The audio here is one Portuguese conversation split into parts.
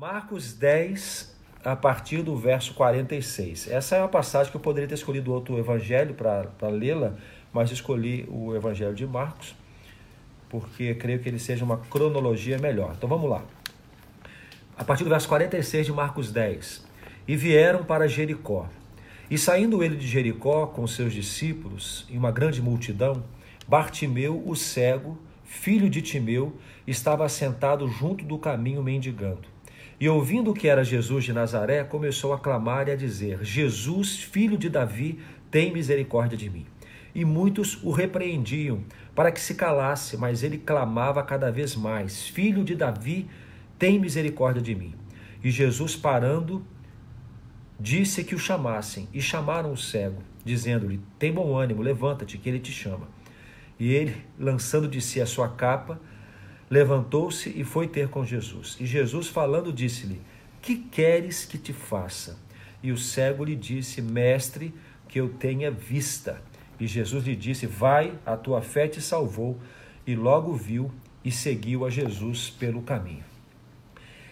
Marcos 10, a partir do verso 46. Essa é uma passagem que eu poderia ter escolhido outro evangelho para lê-la, mas escolhi o evangelho de Marcos, porque creio que ele seja uma cronologia melhor. Então vamos lá. A partir do verso 46 de Marcos 10. E vieram para Jericó. E saindo ele de Jericó com seus discípulos e uma grande multidão, Bartimeu, o cego, filho de Timeu, estava assentado junto do caminho mendigando. E ouvindo que era Jesus de Nazaré, começou a clamar e a dizer: Jesus, filho de Davi, tem misericórdia de mim. E muitos o repreendiam para que se calasse, mas ele clamava cada vez mais: Filho de Davi, tem misericórdia de mim. E Jesus, parando, disse que o chamassem, e chamaram o cego, dizendo-lhe: Tem bom ânimo, levanta-te, que ele te chama. E ele, lançando de si a sua capa, levantou-se e foi ter com Jesus. E Jesus, falando, disse-lhe: Que queres que te faça? E o cego lhe disse: Mestre, que eu tenha vista. E Jesus lhe disse: Vai, a tua fé te salvou. E logo viu e seguiu a Jesus pelo caminho.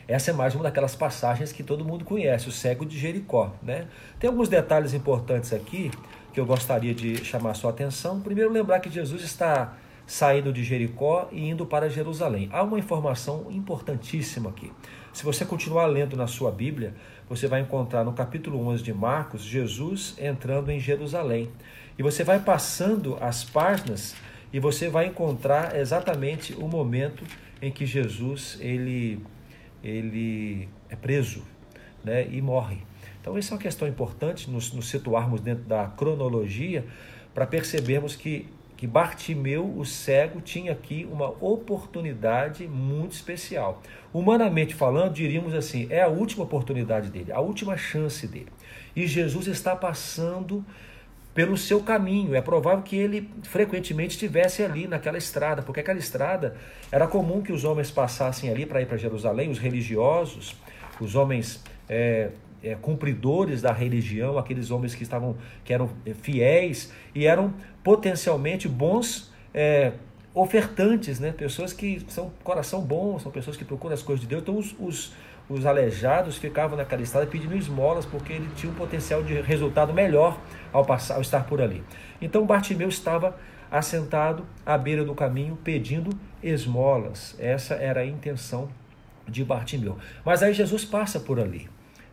Essa é mais uma daquelas passagens que todo mundo conhece, o cego de Jericó. Né? Tem alguns detalhes importantes aqui que eu gostaria de chamar sua atenção. Primeiro, lembrar que Jesus está saindo de Jericó e indo para Jerusalém. Há uma informação importantíssima aqui. Se você continuar lendo na sua Bíblia, você vai encontrar no capítulo 11 de Marcos Jesus entrando em Jerusalém. E você vai passando as páginas e você vai encontrar exatamente o momento em que Jesus ele, ele é preso né, e morre. Então, isso é uma questão importante, nos, nos situarmos dentro da cronologia, para percebermos que que Bartimeu, o cego, tinha aqui uma oportunidade muito especial. Humanamente falando, diríamos assim, é a última oportunidade dele, a última chance dele. E Jesus está passando pelo seu caminho. É provável que ele frequentemente estivesse ali naquela estrada, porque aquela estrada era comum que os homens passassem ali para ir para Jerusalém, os religiosos, os homens é, é, cumpridores da religião, aqueles homens que estavam que eram é, fiéis e eram potencialmente bons é, ofertantes, né? Pessoas que são coração bom, são pessoas que procuram as coisas de Deus. Então os, os, os aleijados ficavam naquela estrada pedindo esmolas porque ele tinha um potencial de resultado melhor ao passar, ao estar por ali. Então Bartimeu estava assentado à beira do caminho pedindo esmolas. Essa era a intenção de Bartimeu. Mas aí Jesus passa por ali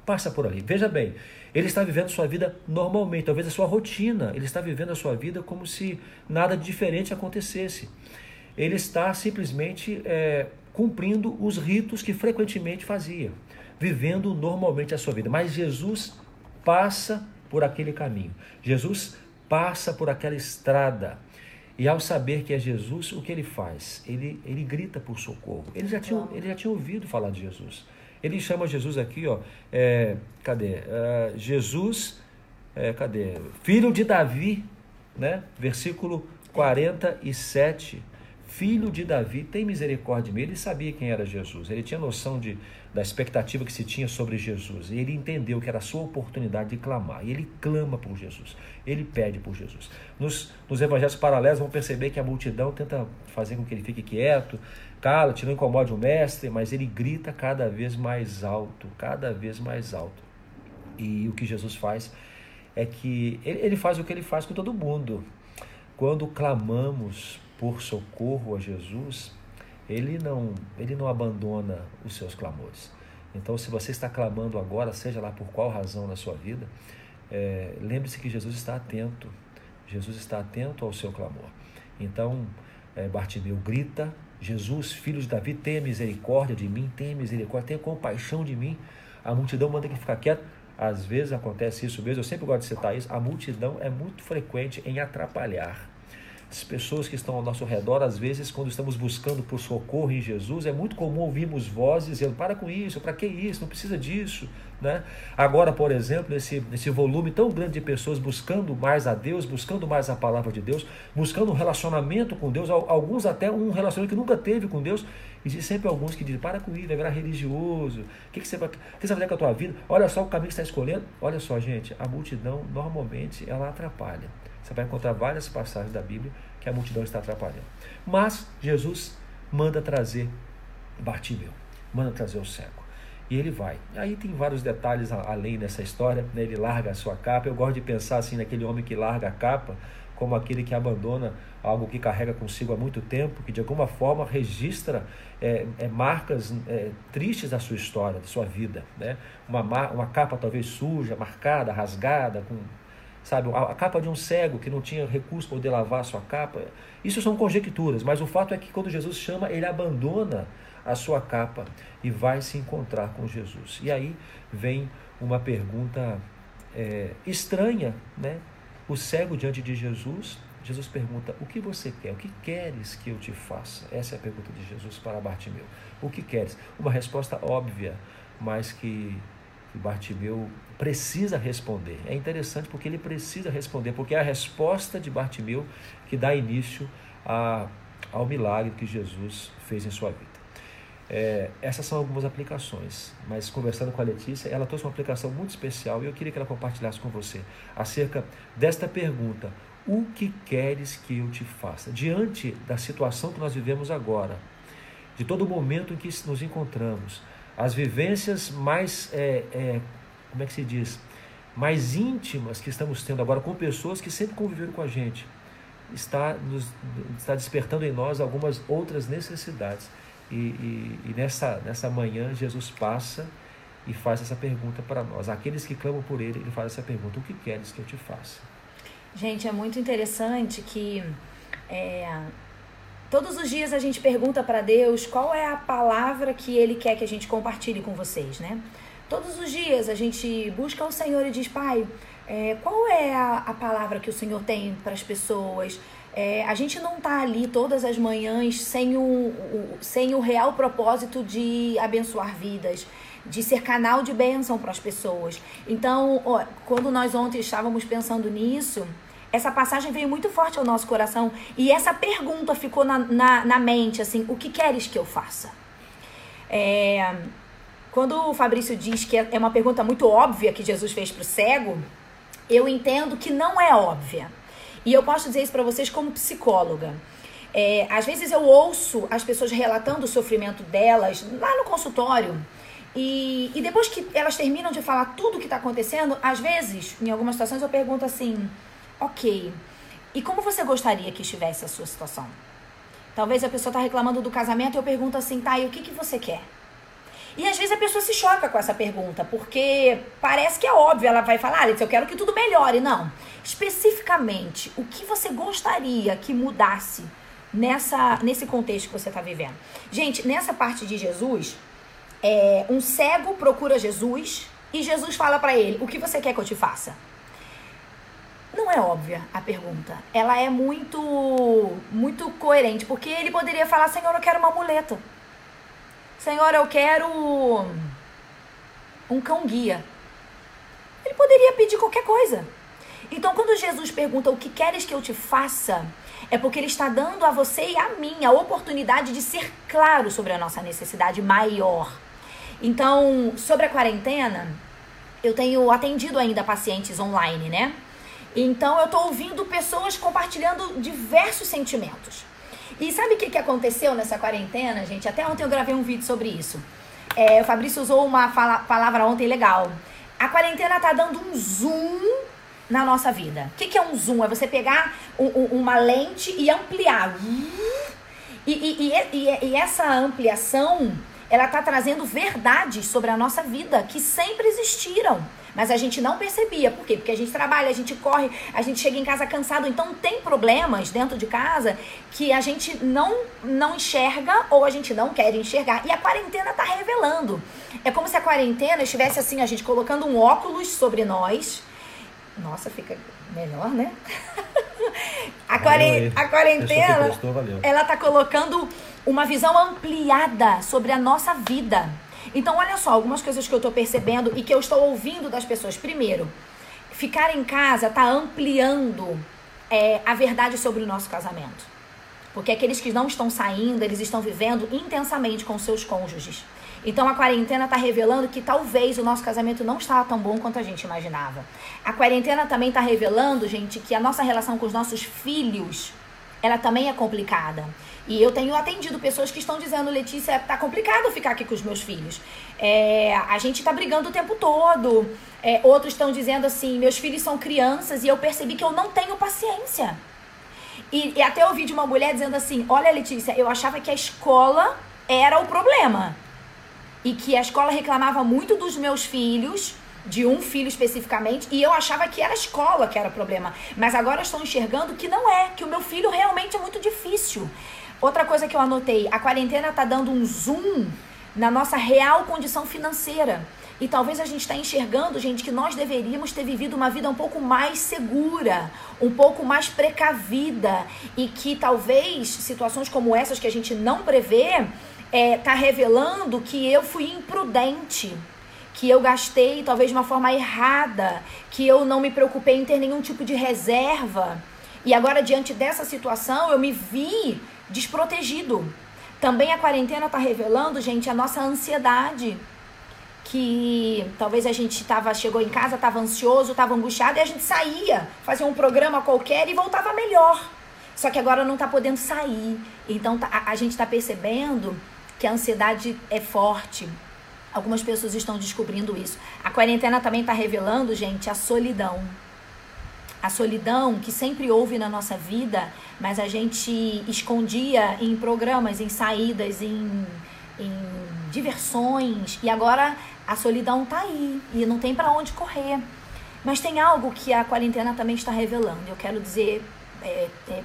passa por ali. Veja bem, ele está vivendo sua vida normalmente, talvez a sua rotina, ele está vivendo a sua vida como se nada diferente acontecesse. Ele está simplesmente é, cumprindo os ritos que frequentemente fazia, vivendo normalmente a sua vida. Mas Jesus passa por aquele caminho, Jesus passa por aquela estrada. E ao saber que é Jesus, o que ele faz? Ele, ele grita por socorro. Ele já, tinha, ele já tinha ouvido falar de Jesus. Ele chama Jesus aqui, ó, é, cadê? É, Jesus, é, cadê? Filho de Davi, né? Versículo 47. Filho de Davi, tem misericórdia de mim. Ele sabia quem era Jesus, ele tinha noção de, da expectativa que se tinha sobre Jesus. E ele entendeu que era a sua oportunidade de clamar. E ele clama por Jesus, ele pede por Jesus. Nos, nos evangelhos paralelos, vão perceber que a multidão tenta fazer com que ele fique quieto, cala-te, não incomode o mestre, mas ele grita cada vez mais alto, cada vez mais alto. E o que Jesus faz é que ele faz o que ele faz com todo mundo. Quando clamamos por socorro a Jesus, ele não, ele não abandona os seus clamores. Então, se você está clamando agora, seja lá por qual razão na sua vida, é, lembre-se que Jesus está atento. Jesus está atento ao seu clamor. Então, é, Bartimeu grita, Jesus, filho de Davi, tenha misericórdia de mim, tenha misericórdia, tenha compaixão de mim. A multidão manda que ficar quieto. Às vezes acontece isso mesmo, eu sempre gosto de citar isso. A multidão é muito frequente em atrapalhar. As pessoas que estão ao nosso redor, às vezes, quando estamos buscando por socorro em Jesus, é muito comum ouvirmos vozes dizendo: para com isso, para que isso, não precisa disso. Né? Agora, por exemplo, esse, esse volume tão grande de pessoas buscando mais a Deus, buscando mais a palavra de Deus, buscando um relacionamento com Deus, alguns até um relacionamento que nunca teve com Deus, e sempre alguns que dizem, para com isso, vai virar religioso, o que, que, você vai, o que você vai fazer com a tua vida? Olha só o caminho que você está escolhendo. Olha só, gente, a multidão normalmente ela atrapalha. Você vai encontrar várias passagens da Bíblia que a multidão está atrapalhando. Mas Jesus manda trazer Bartimeu, manda trazer o cego. E ele vai. Aí tem vários detalhes além dessa história. Né? Ele larga a sua capa. Eu gosto de pensar assim naquele homem que larga a capa como aquele que abandona algo que carrega consigo há muito tempo, que de alguma forma registra é, é, marcas é, tristes da sua história, da sua vida. Né? Uma, uma capa talvez suja, marcada, rasgada, com, sabe, a, capa de um cego que não tinha recurso para poder lavar a sua capa. Isso são conjecturas, mas o fato é que quando Jesus chama, ele abandona a sua capa e vai se encontrar com Jesus. E aí vem uma pergunta é, estranha, né? O cego diante de Jesus, Jesus pergunta: O que você quer? O que queres que eu te faça? Essa é a pergunta de Jesus para Bartimeu. O que queres? Uma resposta óbvia, mas que, que Bartimeu precisa responder. É interessante porque ele precisa responder, porque é a resposta de Bartimeu que dá início a, ao milagre que Jesus fez em sua vida. É, essas são algumas aplicações, mas conversando com a Letícia, ela trouxe uma aplicação muito especial e eu queria que ela compartilhasse com você acerca desta pergunta: O que queres que eu te faça? Diante da situação que nós vivemos agora, de todo o momento em que nos encontramos, as vivências mais, é, é, como é que se diz, mais íntimas que estamos tendo agora com pessoas que sempre conviveram com a gente, está, nos, está despertando em nós algumas outras necessidades. E, e, e, nessa, nessa manhã, Jesus passa e faz essa pergunta para nós. Aqueles que clamam por Ele, Ele faz essa pergunta: O que queres que eu te faça? Gente, é muito interessante que é, todos os dias a gente pergunta para Deus qual é a palavra que Ele quer que a gente compartilhe com vocês, né? Todos os dias a gente busca o Senhor e diz: Pai, é, qual é a, a palavra que o Senhor tem para as pessoas? É, a gente não tá ali todas as manhãs sem o, o, sem o real propósito de abençoar vidas, de ser canal de bênção para as pessoas. Então, ó, quando nós ontem estávamos pensando nisso, essa passagem veio muito forte ao nosso coração e essa pergunta ficou na, na, na mente, assim, o que queres que eu faça? É, quando o Fabrício diz que é uma pergunta muito óbvia que Jesus fez para o cego, eu entendo que não é óbvia. E eu posso dizer isso para vocês como psicóloga. É, às vezes eu ouço as pessoas relatando o sofrimento delas lá no consultório. E, e depois que elas terminam de falar tudo o que está acontecendo, às vezes, em algumas situações, eu pergunto assim: ok, e como você gostaria que estivesse a sua situação? Talvez a pessoa está reclamando do casamento e eu pergunto assim: tá, e o que, que você quer? E às vezes a pessoa se choca com essa pergunta, porque parece que é óbvio, ela vai falar, eu quero que tudo melhore. Não. Especificamente, o que você gostaria que mudasse nessa, nesse contexto que você está vivendo? Gente, nessa parte de Jesus, é, um cego procura Jesus e Jesus fala para ele: O que você quer que eu te faça? Não é óbvia a pergunta. Ela é muito, muito coerente, porque ele poderia falar: Senhor, eu quero uma muleta. Senhor, eu quero um cão guia. Ele poderia pedir qualquer coisa. Então, quando Jesus pergunta o que queres que eu te faça, é porque ele está dando a você e a mim a oportunidade de ser claro sobre a nossa necessidade maior. Então, sobre a quarentena, eu tenho atendido ainda pacientes online, né? Então, eu estou ouvindo pessoas compartilhando diversos sentimentos. E sabe o que, que aconteceu nessa quarentena, gente? Até ontem eu gravei um vídeo sobre isso. É, o Fabrício usou uma fala, palavra ontem legal. A quarentena tá dando um zoom na nossa vida. O que, que é um zoom? É você pegar um, um, uma lente e ampliar. E, e, e, e, essa ampliação, ela tá trazendo verdades sobre a nossa vida que sempre existiram. Mas a gente não percebia. Por quê? Porque a gente trabalha, a gente corre, a gente chega em casa cansado. Então tem problemas dentro de casa que a gente não, não enxerga ou a gente não quer enxergar. E a quarentena tá revelando. É como se a quarentena estivesse assim, a gente colocando um óculos sobre nós. Nossa, fica melhor, né? a, quaren a quarentena, ela tá colocando uma visão ampliada sobre a nossa vida. Então, olha só, algumas coisas que eu estou percebendo e que eu estou ouvindo das pessoas. Primeiro, ficar em casa está ampliando é, a verdade sobre o nosso casamento. Porque aqueles que não estão saindo, eles estão vivendo intensamente com seus cônjuges. Então a quarentena está revelando que talvez o nosso casamento não está tão bom quanto a gente imaginava. A quarentena também está revelando, gente, que a nossa relação com os nossos filhos, ela também é complicada E eu tenho atendido pessoas que estão dizendo, Letícia, tá complicado ficar aqui com os meus filhos. É, a gente tá brigando o tempo todo. É, outros estão dizendo assim, meus filhos são crianças e eu percebi que eu não tenho paciência. E, e até ouvi de uma mulher dizendo assim, olha Letícia, eu achava que a escola era o problema. E que a escola reclamava muito dos meus filhos de um filho especificamente, e eu achava que era a escola que era o problema. Mas agora estou enxergando que não é, que o meu filho realmente é muito difícil. Outra coisa que eu anotei, a quarentena está dando um zoom na nossa real condição financeira. E talvez a gente está enxergando, gente, que nós deveríamos ter vivido uma vida um pouco mais segura, um pouco mais precavida. E que talvez situações como essas que a gente não prevê, é, tá revelando que eu fui imprudente que eu gastei talvez de uma forma errada, que eu não me preocupei em ter nenhum tipo de reserva. E agora, diante dessa situação, eu me vi desprotegido. Também a quarentena está revelando, gente, a nossa ansiedade. Que talvez a gente tava, chegou em casa, estava ansioso, estava angustiado, e a gente saía, fazia um programa qualquer e voltava melhor. Só que agora não está podendo sair. Então tá, a, a gente está percebendo que a ansiedade é forte, Algumas pessoas estão descobrindo isso. A quarentena também está revelando, gente, a solidão. A solidão que sempre houve na nossa vida, mas a gente escondia em programas, em saídas, em, em diversões. E agora a solidão está aí e não tem para onde correr. Mas tem algo que a quarentena também está revelando. Eu quero dizer, é, é,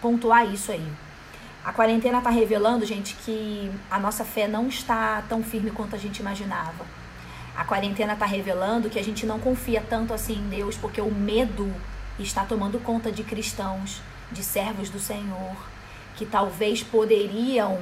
pontuar isso aí. A quarentena está revelando, gente, que a nossa fé não está tão firme quanto a gente imaginava. A quarentena está revelando que a gente não confia tanto assim em Deus, porque o medo está tomando conta de cristãos, de servos do Senhor, que talvez poderiam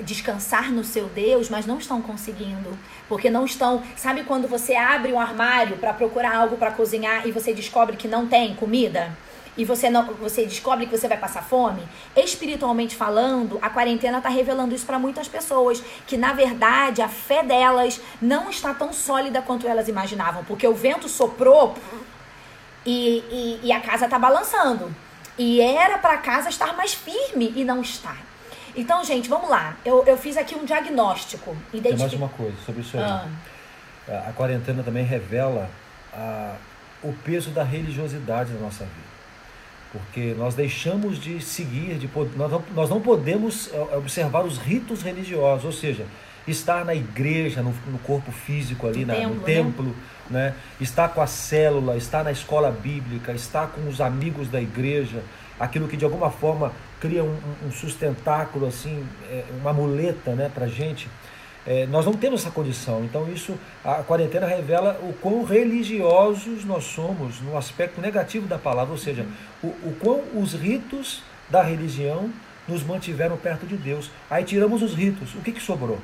descansar no seu Deus, mas não estão conseguindo, porque não estão. Sabe quando você abre um armário para procurar algo para cozinhar e você descobre que não tem comida? E você não você descobre que você vai passar fome, espiritualmente falando, a quarentena está revelando isso para muitas pessoas, que na verdade a fé delas não está tão sólida quanto elas imaginavam, porque o vento soprou e, e, e a casa está balançando. E era para a casa estar mais firme e não está. Então, gente, vamos lá. Eu, eu fiz aqui um diagnóstico. Identific... Tem mais uma coisa sobre isso aí. Ah. A quarentena também revela a, o peso da religiosidade na nossa vida porque nós deixamos de seguir, de, nós, não, nós não podemos eh, observar os ritos religiosos, ou seja, estar na igreja, no, no corpo físico ali, na, templo, no templo, né? né? estar com a célula, estar na escola bíblica, estar com os amigos da igreja, aquilo que de alguma forma cria um, um sustentáculo, assim, é, uma muleta né, para a gente. É, nós não temos essa condição, então isso a quarentena revela o quão religiosos nós somos no aspecto negativo da palavra, ou seja, o, o quão os ritos da religião nos mantiveram perto de Deus. Aí tiramos os ritos, o que, que sobrou?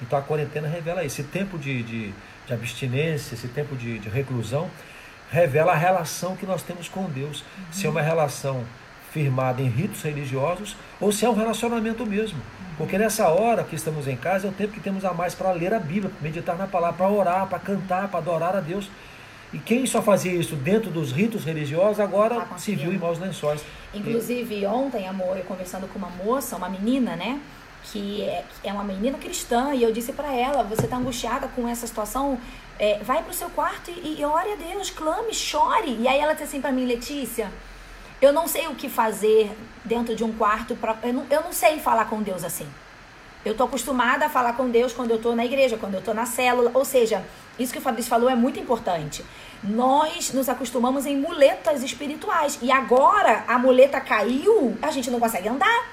Então a quarentena revela esse tempo de, de, de abstinência, esse tempo de, de, reclusão, revela a relação que nós temos com Deus. Uhum. Se é uma relação firmada em ritos religiosos ou se é um relacionamento mesmo. Porque nessa hora que estamos em casa é o tempo que temos a mais para ler a Bíblia, meditar na palavra, para orar, para cantar, para adorar a Deus. E quem só fazia isso dentro dos ritos religiosos agora tá se viu em maus lençóis. Inclusive, ontem, amor, eu conversando com uma moça, uma menina, né? Que é, é uma menina cristã, e eu disse para ela: Você está angustiada com essa situação? É, vai para o seu quarto e, e ore a Deus, clame, chore. E aí ela disse assim para mim: Letícia, eu não sei o que fazer dentro de um quarto. Pra, eu, não, eu não sei falar com Deus assim. Eu tô acostumada a falar com Deus quando eu tô na igreja, quando eu tô na célula. Ou seja, isso que o Fabrício falou é muito importante. Nós nos acostumamos em muletas espirituais. E agora a muleta caiu, a gente não consegue andar.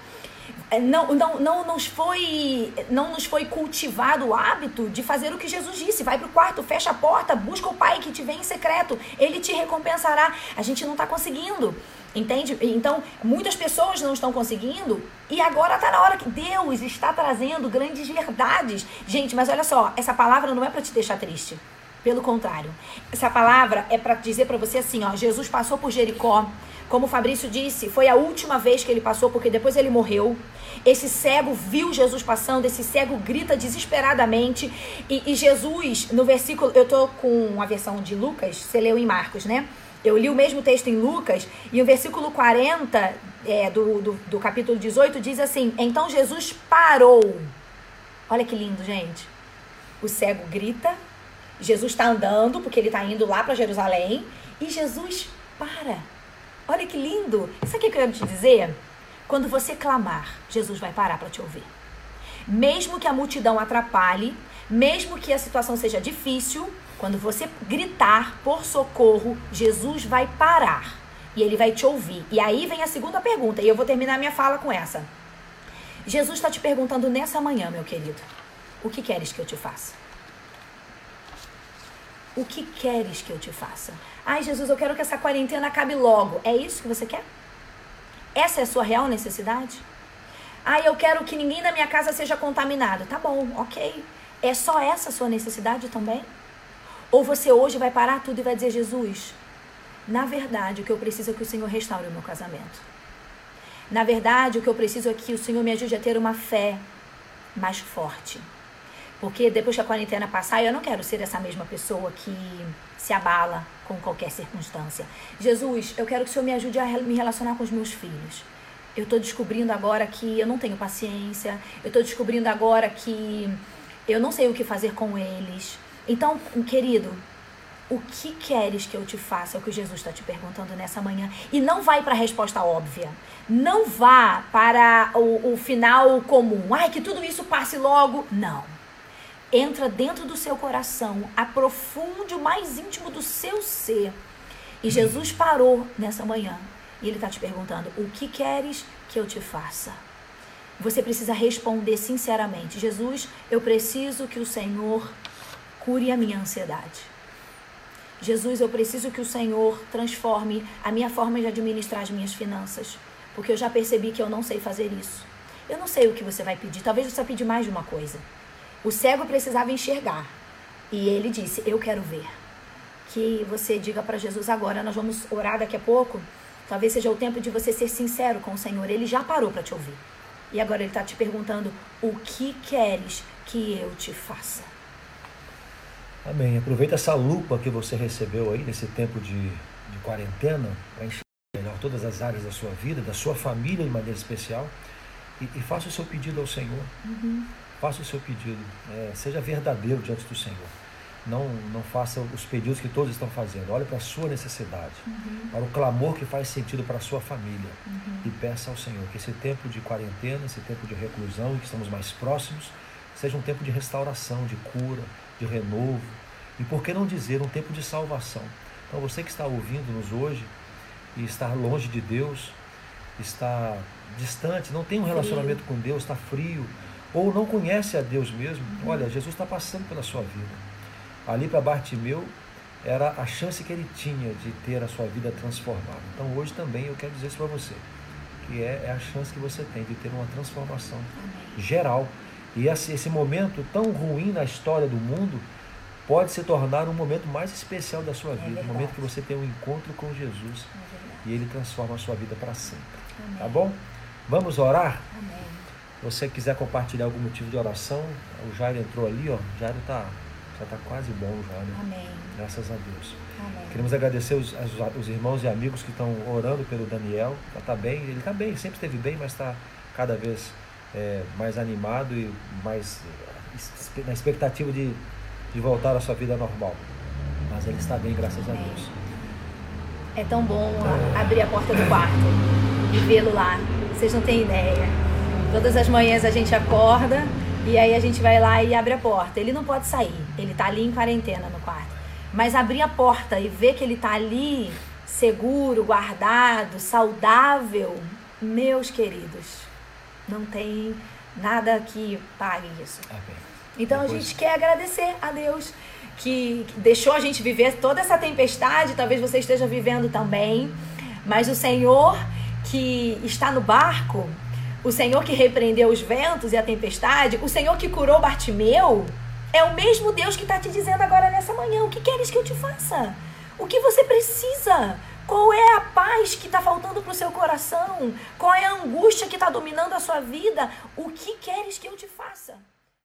É, não, não, não, nos foi, não nos foi cultivado o hábito de fazer o que Jesus disse. Vai para o quarto, fecha a porta, busca o Pai que te vem em secreto. Ele te recompensará. A gente não está conseguindo. Entende? Então, muitas pessoas não estão conseguindo e agora está na hora que Deus está trazendo grandes verdades. Gente, mas olha só, essa palavra não é para te deixar triste. Pelo contrário, essa palavra é para dizer para você assim, ó, Jesus passou por Jericó, como o Fabrício disse, foi a última vez que ele passou, porque depois ele morreu. Esse cego viu Jesus passando, esse cego grita desesperadamente. E, e Jesus, no versículo, eu tô com a versão de Lucas, você leu em Marcos, né? Eu li o mesmo texto em Lucas e o versículo 40 é, do, do, do capítulo 18 diz assim: Então Jesus parou. Olha que lindo, gente. O cego grita, Jesus está andando, porque ele está indo lá para Jerusalém, e Jesus para. Olha que lindo. Isso aqui que eu quero te dizer? Quando você clamar, Jesus vai parar para te ouvir. Mesmo que a multidão atrapalhe, mesmo que a situação seja difícil, quando você gritar por socorro, Jesus vai parar e ele vai te ouvir. E aí vem a segunda pergunta, e eu vou terminar minha fala com essa. Jesus está te perguntando nessa manhã, meu querido: o que queres que eu te faça? O que queres que eu te faça? Ai, Jesus, eu quero que essa quarentena acabe logo. É isso que você quer? Essa é a sua real necessidade? Ai, eu quero que ninguém da minha casa seja contaminado. Tá bom, ok. É só essa a sua necessidade também? Ou você hoje vai parar tudo e vai dizer, Jesus, na verdade, o que eu preciso é que o Senhor restaure o meu casamento. Na verdade, o que eu preciso é que o Senhor me ajude a ter uma fé mais forte. Porque depois que a quarentena passar, eu não quero ser essa mesma pessoa que se abala com qualquer circunstância. Jesus, eu quero que o Senhor me ajude a me relacionar com os meus filhos. Eu estou descobrindo agora que eu não tenho paciência. Eu estou descobrindo agora que eu não sei o que fazer com eles. Então, querido, o que queres que eu te faça? É o que Jesus está te perguntando nessa manhã. E não vai para a resposta óbvia. Não vá para o, o final comum. Ai, que tudo isso passe logo. Não. Entra dentro do seu coração, aprofunde o mais íntimo do seu ser. E Jesus parou nessa manhã e ele está te perguntando: o que queres que eu te faça? Você precisa responder sinceramente: Jesus, eu preciso que o Senhor cure a minha ansiedade. Jesus, eu preciso que o Senhor transforme a minha forma de administrar as minhas finanças, porque eu já percebi que eu não sei fazer isso. Eu não sei o que você vai pedir, talvez você pedir mais de uma coisa. O cego precisava enxergar e ele disse: Eu quero ver. Que você diga para Jesus agora, nós vamos orar daqui a pouco. Talvez seja o tempo de você ser sincero com o Senhor. Ele já parou para te ouvir. E agora ele está te perguntando: O que queres que eu te faça? Amém. Aproveita essa lupa que você recebeu aí nesse tempo de, de quarentena para enxergar melhor todas as áreas da sua vida, da sua família de maneira especial. E, e faça o seu pedido ao Senhor. Uhum. Faça o seu pedido. É, seja verdadeiro diante do Senhor. Não, não faça os pedidos que todos estão fazendo. Olhe para a sua necessidade, uhum. para o clamor que faz sentido para a sua família. Uhum. E peça ao Senhor que esse tempo de quarentena, esse tempo de reclusão, em que estamos mais próximos, seja um tempo de restauração, de cura, de renovo e por que não dizer um tempo de salvação. Então você que está ouvindo-nos hoje e está longe de Deus, está distante, não tem um relacionamento frio. com Deus, está frio, ou não conhece a Deus mesmo, olha, Jesus está passando pela sua vida. Ali para Bartimeu era a chance que ele tinha de ter a sua vida transformada. Então hoje também eu quero dizer isso para você, que é, é, a chance que você tem de ter uma transformação geral e esse, esse momento tão ruim na história do mundo pode se tornar um momento mais especial da sua é vida, é um momento que você tem um encontro com Jesus é e ele transforma a sua vida para sempre. Amém. Tá bom? Vamos orar? Amém. Se você quiser compartilhar algum motivo de oração, o Jairo entrou ali, ó. O Jairo tá, já está quase bom já, né? Amém. Graças a Deus. Amém. Queremos agradecer os, os, os, irmãos e amigos que estão orando pelo Daniel. Já está bem, ele está bem, sempre esteve bem, mas está cada vez é, mais animado e mais na expectativa de, de voltar à sua vida normal. Mas ele está bem, graças a Deus. É tão bom abrir a porta do quarto e vê-lo lá. Vocês não têm ideia. Todas as manhãs a gente acorda e aí a gente vai lá e abre a porta. Ele não pode sair, ele está ali em quarentena no quarto. Mas abrir a porta e ver que ele está ali seguro, guardado, saudável, meus queridos, não tem nada que pague isso. Então Depois... a gente quer agradecer a Deus que deixou a gente viver toda essa tempestade, talvez você esteja vivendo também, mas o Senhor que está no barco, o Senhor que repreendeu os ventos e a tempestade, o Senhor que curou Bartimeu, é o mesmo Deus que está te dizendo agora nessa manhã: o que queres que eu te faça? O que você precisa? Qual é a paz que está faltando para o seu coração? Qual é a angústia que está dominando a sua vida? O que queres que eu te faça?